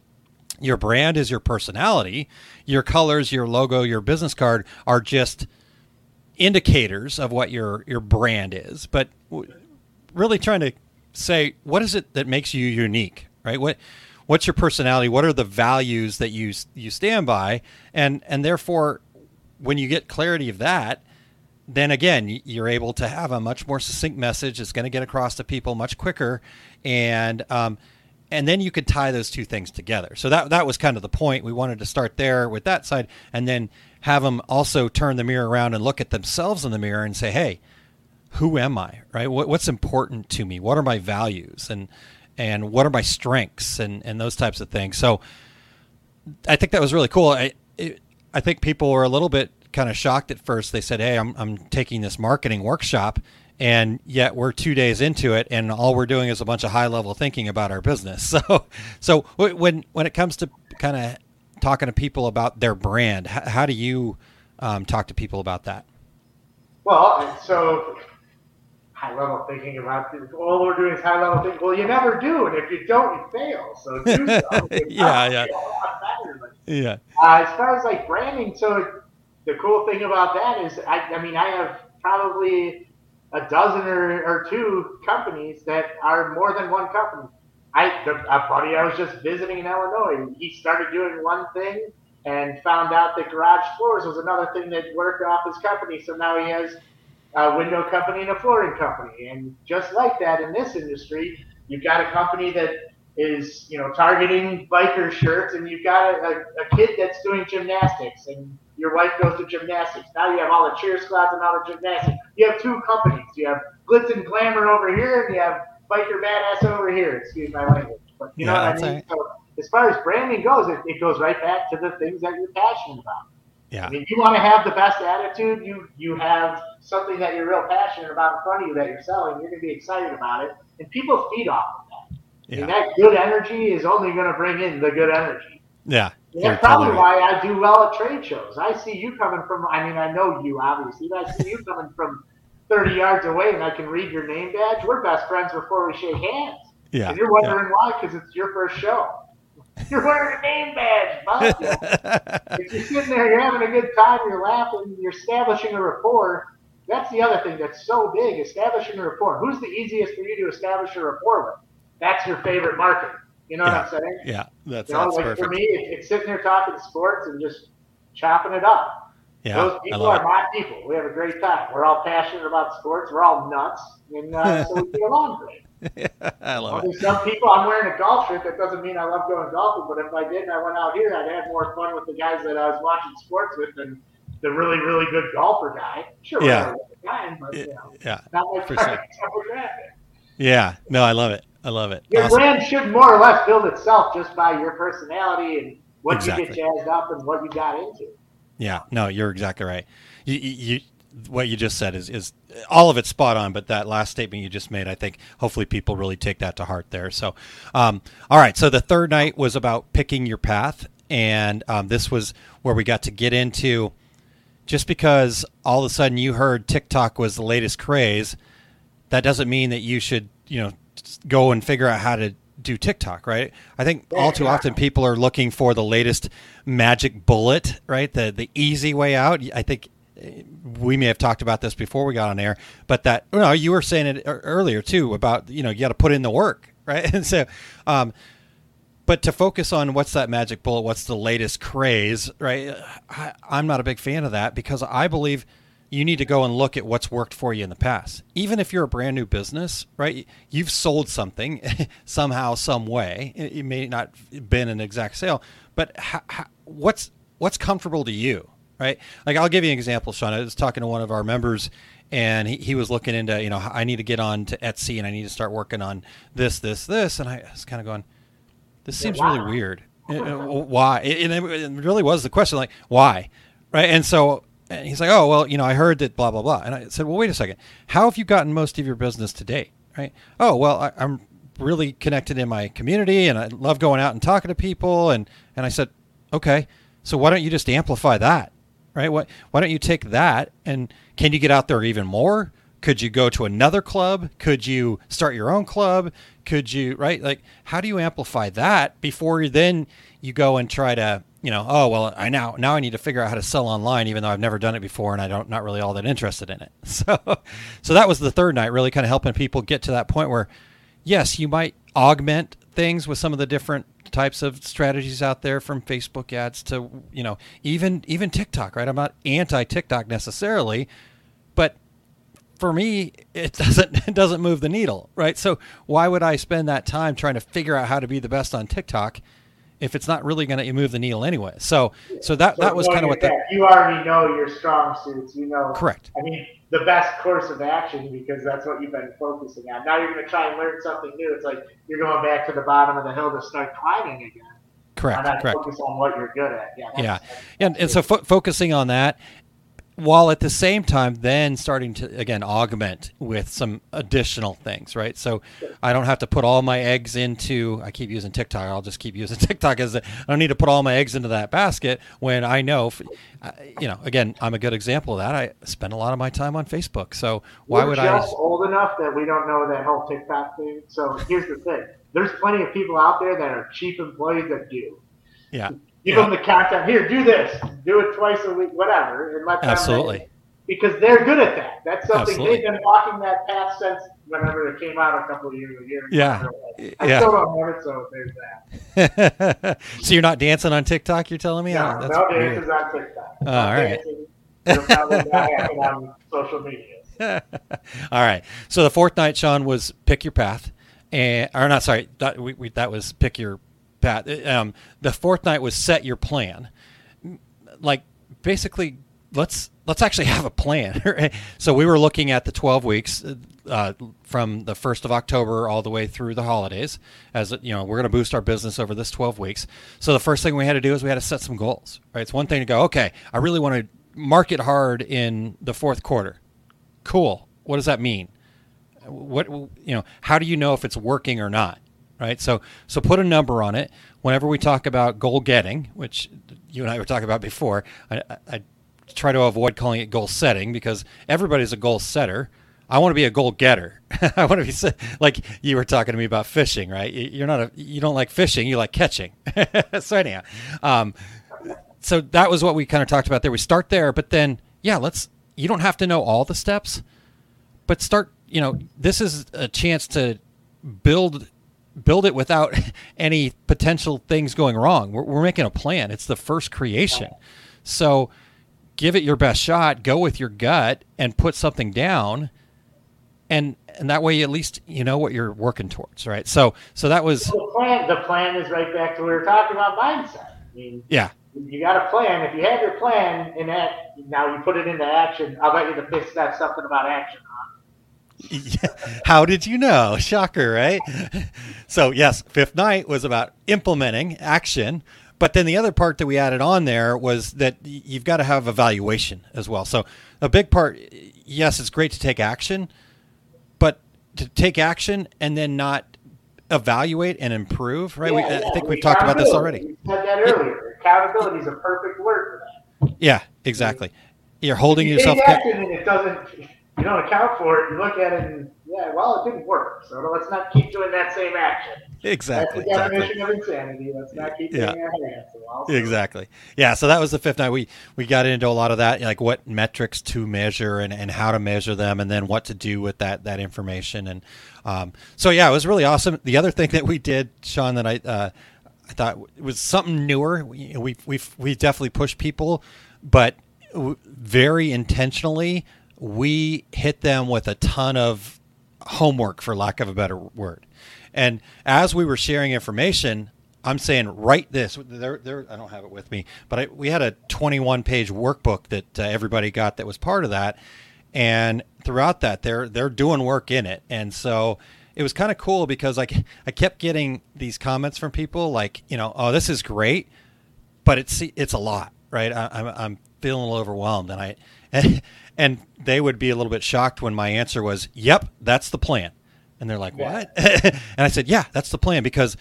Your brand is your personality. Your colors, your logo, your business card are just indicators of what your your brand is, but really trying to say what is it that makes you unique, right? What what's your personality? What are the values that you you stand by? And and therefore, when you get clarity of that, then again you're able to have a much more succinct message. It's going to get across to people much quicker, and um, and then you could tie those two things together. So that that was kind of the point. We wanted to start there with that side, and then have them also turn the mirror around and look at themselves in the mirror and say, "Hey, who am I? Right? What, what's important to me? What are my values? And and what are my strengths? And and those types of things." So I think that was really cool. I it, I think people were a little bit kind of shocked at first. They said, "Hey, I'm I'm taking this marketing workshop." and yet we're two days into it, and all we're doing is a bunch of high level thinking about our business. So, so when when it comes to kind of talking to people about their brand, how, how do you um, talk to people about that? Well, so high level thinking about this. All we're doing is high level thinking. Well, you never do, and if you don't, you fail. So do so. yeah, yeah, yeah. Uh, as far as like branding, so the cool thing about that is, I, I mean, I have probably a dozen or, or two companies that are more than one company. I, the, a buddy I was just visiting in Illinois, he started doing one thing and found out that garage floors was another thing that worked off his company. So now he has a window company and a flooring company. And just like that in this industry, you've got a company that is, you know, targeting biker shirts and you've got a, a, a kid that's doing gymnastics and your wife goes to gymnastics. Now you have all the cheer squads and all the gymnastics. You have two companies. You have glitz and glamour over here and you have biker badass over here. Excuse my language. But you know Yeah, what I mean? right. So as far as branding goes, it, it goes right back to the things that you're passionate about. Yeah. I mean, you want to have the best attitude. You you have something that you're real passionate about in front of you that you're selling. You're going to be excited about it, and people feed off of that. Yeah. And that good energy is only going to bring in the good energy. Yeah. You're that's probably why I do well at trade shows. I see you coming from. I mean, I know you obviously, but I see you coming from 30 yards away, and I can read your name badge. We're best friends before we shake hands. Yeah. And you're wondering why? Because it's your first show. You're wearing a name badge, if you're sitting there, you're having a good time, you're laughing, you're establishing a rapport. That's the other thing that's so big, establishing a rapport. Who's the easiest for you to establish a rapport with? That's your favorite market. You know Yeah. what I'm saying? yeah. That's, You know, that's like perfect. for me, it, it's sitting there talking sports and just chopping it up. yeah. Those people are my people. We have a great time. We're all passionate about sports. We're all nuts, and uh, so we get along great. it. I love it. Some people. I'm wearing a golf shirt. That doesn't mean I love going golfing. But if I did, and I went out here, I'd have more fun with the guys that I was watching sports with than the really, really good golfer guy. Sure, we're Yeah. having a good time, but you know, Yeah. not my For demographic. Yeah. No, I love it. I love it. Your Awesome. brand should more or less build itself just by your personality and what you get jazzed up and what you got into. Yeah, no, you're exactly right. You, you, you what you just said is is all of it's spot on, but that last statement you just made, I think, hopefully people really take that to heart there. So, um, all right, so the third night was about picking your path, and um, this was where we got to get into just because all of a sudden you heard TikTok was the latest craze, that doesn't mean that you should, you know, go and figure out how to do TikTok, right? I think all too often people are looking for the latest magic bullet, right? The the easy way out. I think eh, we may have talked about this before we got on air, but that you know, you were saying it earlier too about you know you got to put in the work, right? And so, um, but to focus on what's that magic bullet, what's the latest craze, right? I, I'm not a big fan of that because I believe you need to go and look at what's worked for you in the past. Even if you're a brand new business, right? You've sold something somehow, some way. It, may not have been an exact sale, but ho- ho- what's what's comfortable to you, right? Like I'll give you an example, Sean. I was talking to one of our members and he, he was looking into, you know, I need to get on to Etsy and I need to start working on this, this, this. And I was kind of going, this seems really weird. Uh, uh, Why? And it really was the question, like, why? Right? And so and he's like, oh, well, you know, I heard that blah, blah, blah. And I said, well, wait a second. How have you gotten most of your business to date? Right? Oh, well, I, I'm really connected in my community and I love going out and talking to people. And, and I said, okay, so why don't you just amplify that? Right? What, why don't you take that and can you get out there even more? Could you go to another club? Could you start your own club? Could you, right? Like, how do you amplify that before then you go and try to, you know, oh, well, I now, now I need to figure out how to sell online, even though I've never done it before and I don't, not really all that interested in it. So, so that was the third night, really kind of helping people get to that point where, yes, you might augment things with some of the different types of strategies out there from Facebook ads to, you know, even, even TikTok, right? I'm not anti TikTok necessarily, but for me, it doesn't it doesn't move the needle, right? So why would I spend that time trying to figure out how to be the best on TikTok if it's not really going to move the needle anyway? So so that So that was kind of what that, you already know your strong suits. You know, correct. I mean, the best course of action because that's what you've been focusing on. Now you're going to try and learn something new. It's like you're going back to the bottom of the hill to start climbing again. Correct. Correct. focus on what you're good at? Yeah. Yeah. And, and so fo- focusing on that, while at the same time then starting to again augment with some additional things right so i don't have to put all my eggs into i keep using tiktok i'll just keep using tiktok as a, i don't need to put all my eggs into that basket when i know you know again i'm a good example of that i spend a lot of my time on facebook so why We're would just i old enough that we don't know that whole TikTok thing. So here's the thing: there's plenty of people out there that are cheap employees that do. yeah Give Yeah. them the content. Here, do this. Do it twice a week, whatever, and let them. Absolutely. Because they're good at that. That's something Absolutely. they've been walking that path since whenever it came out a couple of years ago. Yeah. I Yeah. still don't have it, so there's that. so you're not dancing on tiktok you're telling me No, Oh, that's no weird. dances on TikTok. Oh, all right. dancing. It'll probably not happen on social media. All right. So the fourth night, Sean, was pick your path, and or not sorry, that we, we, that was pick your path. Um, the fourth night was set your plan. Like basically, let's let's actually have a plan. so we were looking at the twelve weeks. Uh, from the first of October all the way through the holidays, as you know, we're going to boost our business over this 12 weeks. So the first thing we had to do is we had to set some goals. Right, it's one thing to go, okay, I really want to market hard in the fourth quarter cool what does that mean what you know how do you know if it's working or not right so so put a number on it whenever we talk about goal getting which you and i were talking about before i, I, try to avoid calling it goal setting because everybody's a goal setter i want to be a goal getter i want to be like you were talking to me about fishing right You- you're not a you don't like fishing you like catching so anyhow um, so that was what we kind of talked about there. We start there, but then yeah, let's. You don't have to know all the steps, but start. You know, this is a chance to build build it without any potential things going wrong. We're, we're making a plan. It's the first creation, so give it your best shot. Go with your gut and put something down, and and that way at least you know what you're working towards, right? So so that was The plan, the plan is right back to what we were talking about mindset. I mean, yeah you got a plan. If you have your plan and that now you put it into action, I'll bet you the fifth step something about action. How did you know? Shocker, right? So, yes, fifth night was about implementing action. But then the other part that we added on there was that you've got to have evaluation as well. So, a big part, yes, it's great to take action, but to take action and then not evaluate and improve, right? we, Yeah, I yeah, think we've talked about this already. We said that earlier. Accountability is a perfect word for that. Yeah, exactly. You're holding You yourself. take action and it doesn't, you don't account for it. You look at it and yeah, well, it didn't work. So let's not keep doing that same action. Exactly. That's the exactly. definition of insanity. Let's not keep Yeah. doing our hands. So also- Exactly. Yeah. So that was the fifth night. We we got into a lot of that, like what metrics to measure and, and how to measure them, and then what to do with that that information. And um, so yeah, it was really awesome. The other thing that we did, Sean, that I uh, I thought was something newer. We we we we definitely push people, but very intentionally, we hit them with a ton of homework, for lack of a better word. And as we were sharing information, I'm saying write this. There, there. I don't have it with me, but I, we had a 21 page workbook that uh, everybody got that was part of that, and throughout that, they're they're doing work in it, and so it was kind of cool because like I kept getting these comments from people like you know oh this is great, but it's it's a lot right. I, I'm I'm feeling a little overwhelmed, and I and, and they would be a little bit shocked when my answer was yep that's the plan, and they're like what, and I said yeah that's the plan because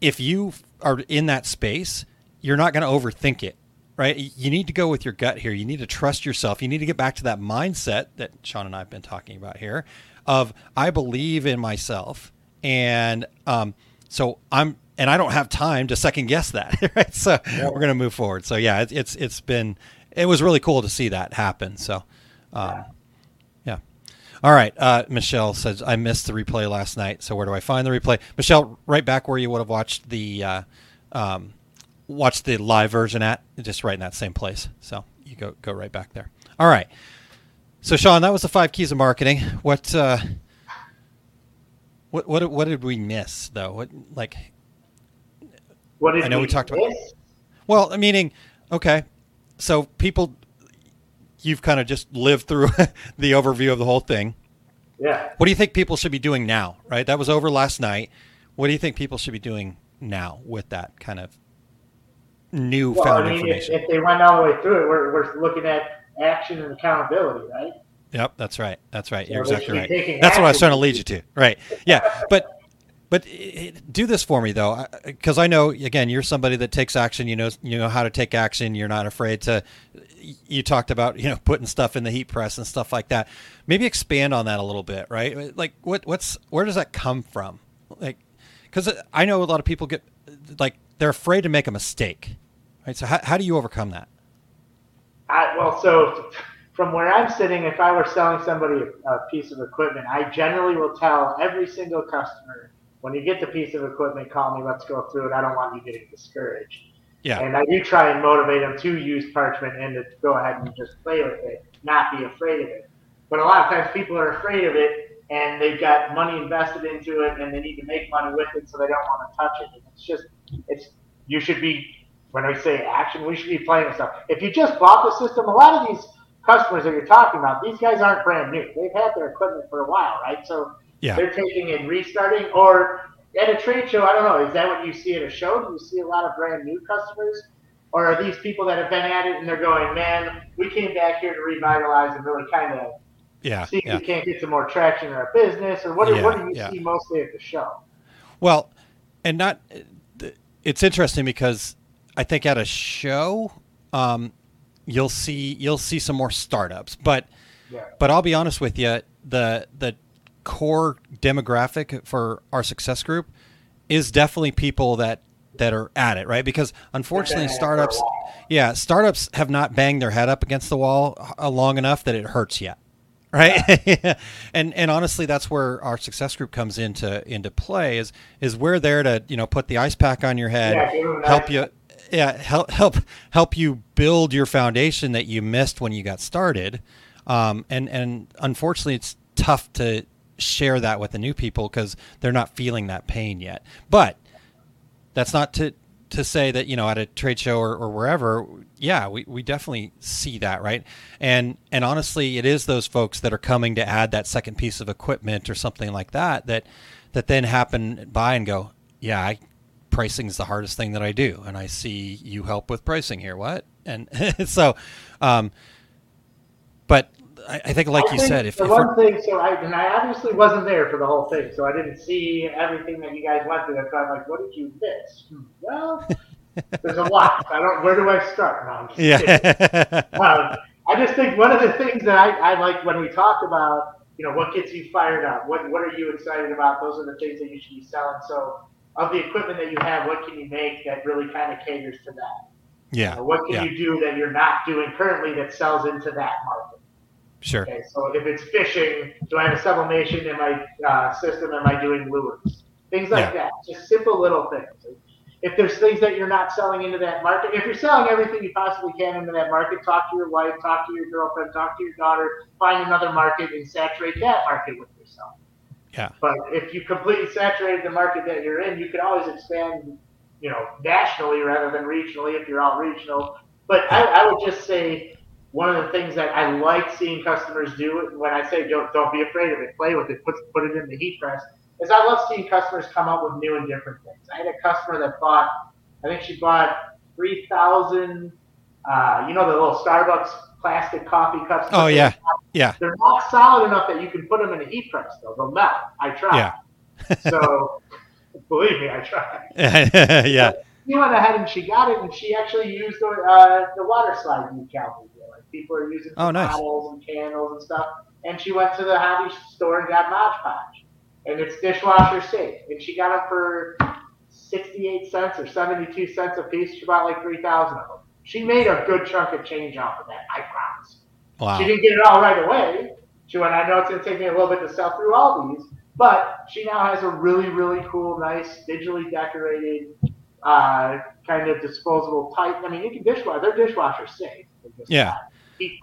if you are in that space, you're not going to overthink it, right? You need to go with your gut here. You need to trust yourself. You need to get back to that mindset that Sean and I have been talking about here of I believe in myself. And um, so I'm, and I don't have time to second guess that, right? So we're going to move forward. So yeah, it, it's, it's been, it was really cool to see that happen. So, um, yeah. All right. Uh, Michelle says, I missed the replay last night. So where do I find the replay? Michelle, right back where you would have watched the uh, um, watched the live version at, just right in that same place. So you go go right back there. All right. So Sean, that was the five keys of marketing. What uh, what what what did we miss though? What like What did I know we talked about- miss? well, meaning, okay, so people, you've kind of just lived through the overview of the whole thing. Yeah. What do you think people should be doing now? Right, that was over last night. What do you think people should be doing now with that kind of newfound Well, I mean, if, information? if they went all the way through it, we're, we're looking at action and accountability, right? Yep, that's right. That's right. You're So exactly right. That's what I was trying to lead you to. Right. Yeah. But but eh, eh, do this for me though, because eh, I know again you're somebody that takes action. You know you know how to take action. You're not afraid to. You talked about you know putting stuff in the heat press and stuff like that. Maybe expand on that a little bit, right? Eh, like what what's where does that come from? Like because I know a lot of people get like they're afraid to make a mistake, right? So how how do you overcome that? I, well, so from where I'm sitting, if I were selling somebody a, a piece of equipment, I generally will tell every single customer when you get the piece of equipment, call me. Let's go through it. I don't want you getting discouraged. Yeah. And I do try and motivate them to use parchment and to go ahead and just play with it, not be afraid of it. But a lot of times people are afraid of it and they've got money invested into it and they need to make money with it, so they don't want to touch it. And it's just, it's you should be when I say action, we should be playing with stuff. If you just bought the system, a lot of these customers that you're talking about, these guys aren't brand new. They've had their equipment for a while, right? So Yeah. they're taking and restarting or at a trade show, I don't know, is that what you see at a show? Do you see a lot of brand new customers? Or are these people that have been at it and they're going, man, we came back here to revitalize and really kind of Yeah. see if Yeah. we can't get some more traction in our business? Or what, do- what do you yeah. see mostly at the show? Well, and not. It's interesting because I think at a show, um, you'll see you'll see some more startups, but Yeah. but I'll be honest with you, the the core demographic for our success group is definitely people that that are at it, right? Because unfortunately, Been at it for a startups, yeah, startups have not banged their head up against the wall uh, long enough that it hurts yet, right? and and honestly, that's where our success group comes into into play. Is is we're there to you know put the ice pack on your head, Yeah, give 'em an help you, yeah, help help help you build your foundation that you missed when you got started. Um, and and unfortunately, it's tough to share that with the new people because they're not feeling that pain yet. But that's not to to say that you know at a trade show or, or wherever yeah we, we definitely see that right? And and honestly it is those folks that are coming to add that second piece of equipment or something like that that that then happen by and go yeah I, pricing is the hardest thing that i do and i see you help with pricing here. What? And so um but I, I think like I you think said if, the if one thing, so I and I obviously wasn't there for the whole thing, so I didn't see everything that you guys went through. That's why I'm like, what did you miss? Hmm, Well, there's a lot. I don't. Where do I start? No, I'm just kidding. yeah Um, I just think one of the things that I, I like when we talk about, you know, what gets you fired up, what what are you excited about? Those are the things that you should be selling. So, of the equipment that you have, what can you make that really kind of caters to that? yeah Or what can yeah you do that you're not doing currently that sells into that market? Sure Okay, so if it's fishing, do I have a sublimation in my uh, system? Am I doing lures? Things like that. Just simple little things. If there's things that you're not selling into that market, if you're selling everything you possibly can into that market, talk to your wife, talk to your girlfriend, talk to your daughter, find another market and saturate that market with yourself. yeah But if you completely saturated the market that you're in, you could always expand, you know, nationally rather than regionally if you're all regional. But I, I would just say one of the things that I like seeing customers do when I say don't don't be afraid of it, play with it, put put it in the heat press, is I love seeing customers come up with new and different things. I had a customer that bought, I think she bought three thousand, uh, you know, the little Starbucks plastic coffee cups. oh yeah yeah They're not solid enough that you can put them in a heat press, though. They'll melt. I tried. Yeah. so, believe me, I tried. yeah She went ahead and she got it, and she actually used the, uh, the water slide decal. We did. Like people are using Oh, nice. bottles and candles and stuff. And she went to the hobby store and got Mod Podge, and it's dishwasher safe. And she got it for sixty-eight cents or seventy-two cents a piece. She bought like three thousand of them. She made a good chunk of change off of that. I promise. wow She didn't get it all right away. She went, I know it's going to take me a little bit to sell through all these, but she now has a really, really cool, nice, digitally decorated, uh, kind of disposable type. I mean, you can dishwasher. They're dishwasher safe. Yeah. not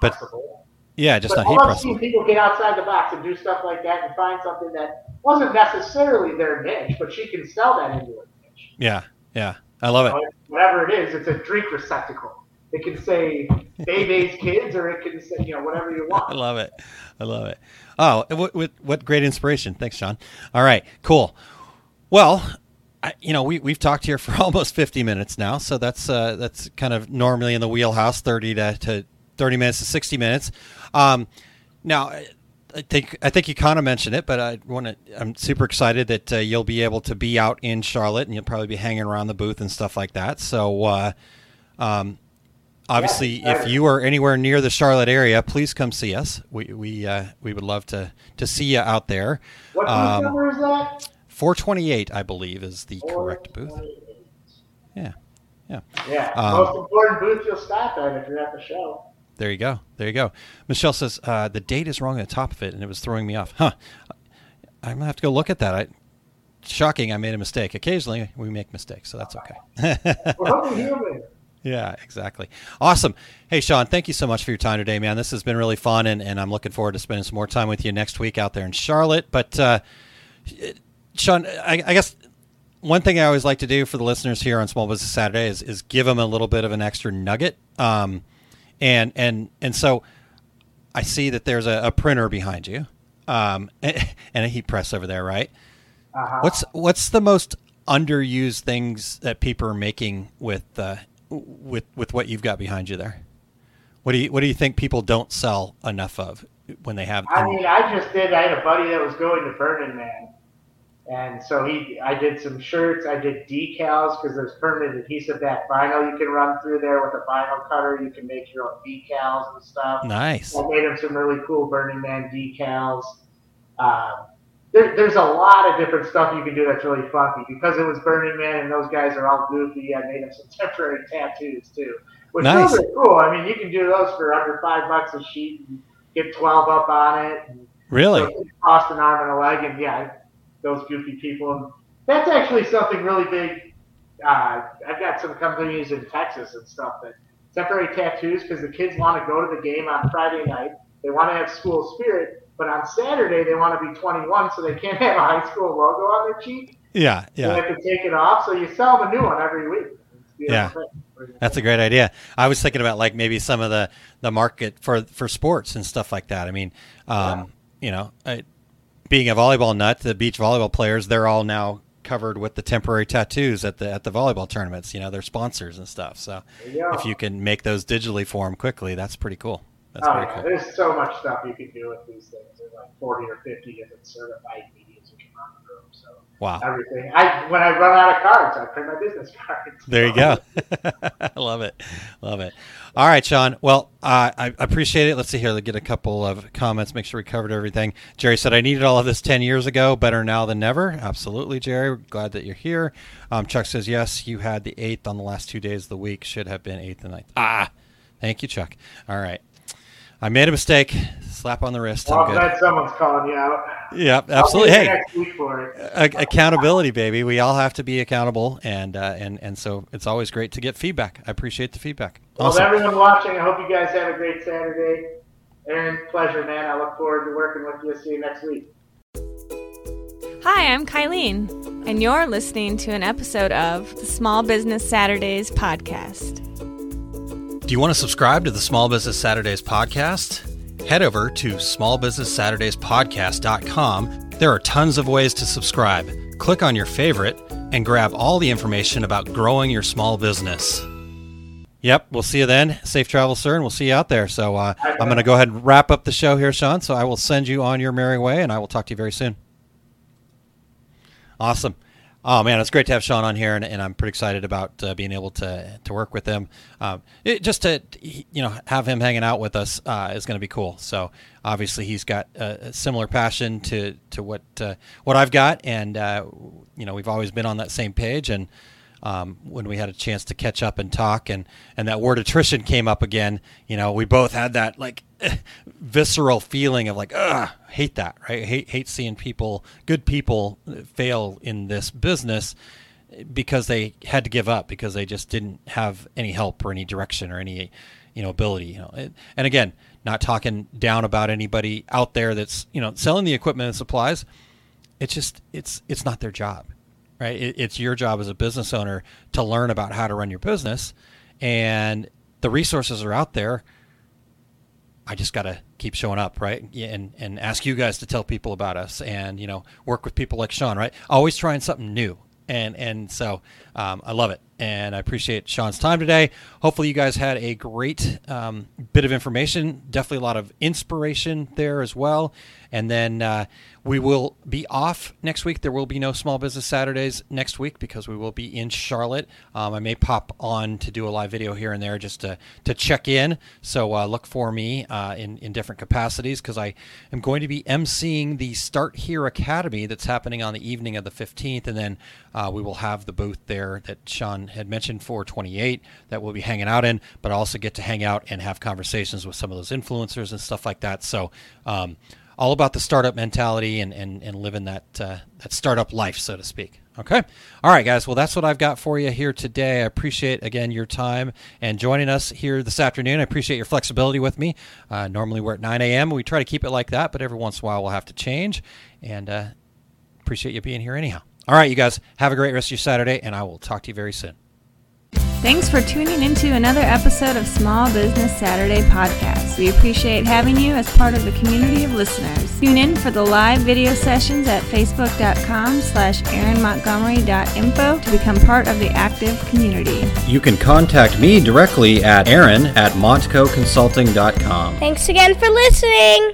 But- pressable. yeah just But not heat seeing people get outside the box and do stuff like that and find something that wasn't necessarily their niche, but she can sell that into a niche. Yeah, yeah, I love it. You whatever it is, it's a drink receptacle. It can say Bebe's Kids or it can say, you know, whatever you want. I love it. I love it. Oh, what, what, what great inspiration. Thanks, Sean. All right, cool. Well, I, you know, we, we've talked here for almost 50 minutes now, so that's uh, that's kind of normally in the wheelhouse, 30 to, to thirty minutes to sixty minutes. Um, now, I think I think you kind of mentioned it, but I want to. I'm super excited that uh, you'll be able to be out in Charlotte, and you'll probably be hanging around the booth and stuff like that. So, uh, um, obviously, Yeah, if you are anywhere near the Charlotte area, please come see us. We we uh, we would love to to see you out there. What Um, number is that? 428, I believe, is the correct booth. Yeah, yeah. Yeah, Um, most important booth you'll stop at if you're at the show. There you go. There you go. Michelle says uh, the date is wrong on the top of it, and it was throwing me off. Huh. I'm gonna have to go look at that. I, shocking. I made a mistake. Occasionally we make mistakes, so that's okay. We're hoping human. yeah, exactly. Awesome. Hey, Sean, thank you so much for your time today, man. This has been really fun, and, and I'm looking forward to spending some more time with you next week out there in Charlotte. But uh, Sean, I, I guess one thing I always like to do for the listeners here on Small Business Saturday is, is give them a little bit of an extra nugget. Um, and and and so I see that there's a, a printer behind you, um, and, a heat press over there, right? Uh-huh. What's what's the most underused things that people are making with uh, with with what you've got behind you there? What do you what do you think people don't sell enough of when they have? I mean, I just did. I had a buddy that was going to Burning Man, and so he, I did some shirts. I did decals because there's permanent adhesive that vinyl you can run through there with a vinyl cutter. You can make your own decals and stuff. nice. I made him some really cool Burning Man decals. Um, there, there's a lot of different stuff you can do that's really funky because it was Burning Man and those guys are all goofy. I made him some temporary tattoos too, which Nice. those are cool. I mean, you can do those for under five bucks a sheet and get 12 up on it. And Really? cost an arm and a leg, and yeah, those goofy people. And that's actually something really big. Uh, I've got some companies in Texas and stuff that temporary tattoos because the kids want to go to the game on Friday night. They want to have school spirit, but on Saturday they want to be 21, so they can't have a high school logo on their cheek. Yeah, They yeah. have to take it off, so you sell them a new one every week. It's a beautiful thing. That's a great idea. I was thinking about like maybe some of the, the market for for sports and stuff like that. I mean, um, you know, I, being a volleyball nut, the beach volleyball players, they're all now covered with the temporary tattoos at the at the volleyball tournaments. You know, they're sponsors and stuff. So go. if you can make those digitally for them quickly, that's pretty cool. That's Oh, very yeah. cool. There's so much stuff you can do with these things. There's like 40 or 50 different certified medias you can run through. them. So Wow. everything. I when I run out of cards, I print my business cards. There you go. I love it. Love it. All right, Sean. Well, uh, I appreciate it. Let's see here. Let's get a couple of comments. Make sure we covered everything. Jerry said, I needed all of this 10 years ago. Better now than never. Absolutely, Jerry. Glad that you're here. Um, Chuck says, yes, you had the 8th on the last two days of the week. Should have been 8th and ninth. Ah, thank you, Chuck. All right. I made a mistake. Slap on the wrist. Well, I'm I'm glad someone's calling you out. Yep, I'll absolutely. Hey, next week for it. a- accountability, baby. We all have to be accountable, and uh, and and so it's always great to get feedback. I appreciate the feedback. Well, Awesome. everyone watching, I hope you guys have a great Saturday. Aaron, pleasure, man. I look forward to working with you. See you next week. Hi, I'm Kylene, and you're listening to an episode of the Small Business Saturdays podcast. Do you want to subscribe to the Small Business Saturdays podcast? Head over to smallbusinesssaturdayspodcast.com. There are tons of ways to subscribe. Click on your favorite and grab all the information about growing your small business. Yep, we'll see you then. Safe travel, sir, and we'll see you out there. So uh, I'm going to go ahead and wrap up the show here, Sean. So I will send you on your merry way, and I will talk to you very soon. Awesome. Oh man, it's great to have Sean on here, and, and I'm pretty excited about uh, being able to to work with him. Um, it, just to you know have him hanging out with us uh, is going to be cool. So obviously he's got a, a similar passion to to what uh, what I've got, and uh, you know we've always been on that same page. And um, when we had a chance to catch up and talk, and and that word attrition came up again, you know we both had that like visceral feeling of like, ugh, hate that, right? Hate hate seeing people, good people, fail in this business because they had to give up because they just didn't have any help or any direction or any you know ability. You know, and again, not talking down about anybody out there that's you know selling the equipment and supplies. It's just it's it's not their job, right? It, it's your job as a business owner to learn about how to run your business, and the resources are out there. I just got to keep showing up, right? And and ask you guys to tell people about us, and you know, work with people like Sean, right? Always trying something new, and and so um, I love it. And I appreciate Sean's time today. Hopefully, you guys had a great um, bit of information. Definitely a lot of inspiration there as well. And then uh, we will be off next week. There will be no Small Business Saturdays next week because we will be in Charlotte. Um, I may pop on to do a live video here and there just to, to check in. So uh, look for me uh, in, in different capacities because I am going to be emceeing the Start Here Academy that's happening on the evening of the 15th. And then uh, we will have the booth there that Sean had mentioned 428 that we'll be hanging out in, but also get to hang out and have conversations with some of those influencers and stuff like that. So, um, all about the startup mentality and, and, and living that uh, that startup life, so to speak. Okay. All right, guys. Well, that's what I've got for you here today. I appreciate, again, your time and joining us here this afternoon. I appreciate your flexibility with me. Uh, normally we're at 9 a.m. We try to keep it like that, but every once in a while we'll have to change. And uh, appreciate you being here anyhow. All right, you guys. Have a great rest of your Saturday, and I will talk to you very soon. Thanks for tuning into another episode of Small Business Saturday podcast. We appreciate having you as part of the community of listeners. Tune in for the live video sessions at facebook.com slash aaronmontgomery.info to become part of the active community. You can contact me directly at aaron at montcoconsulting.com. Thanks again for listening.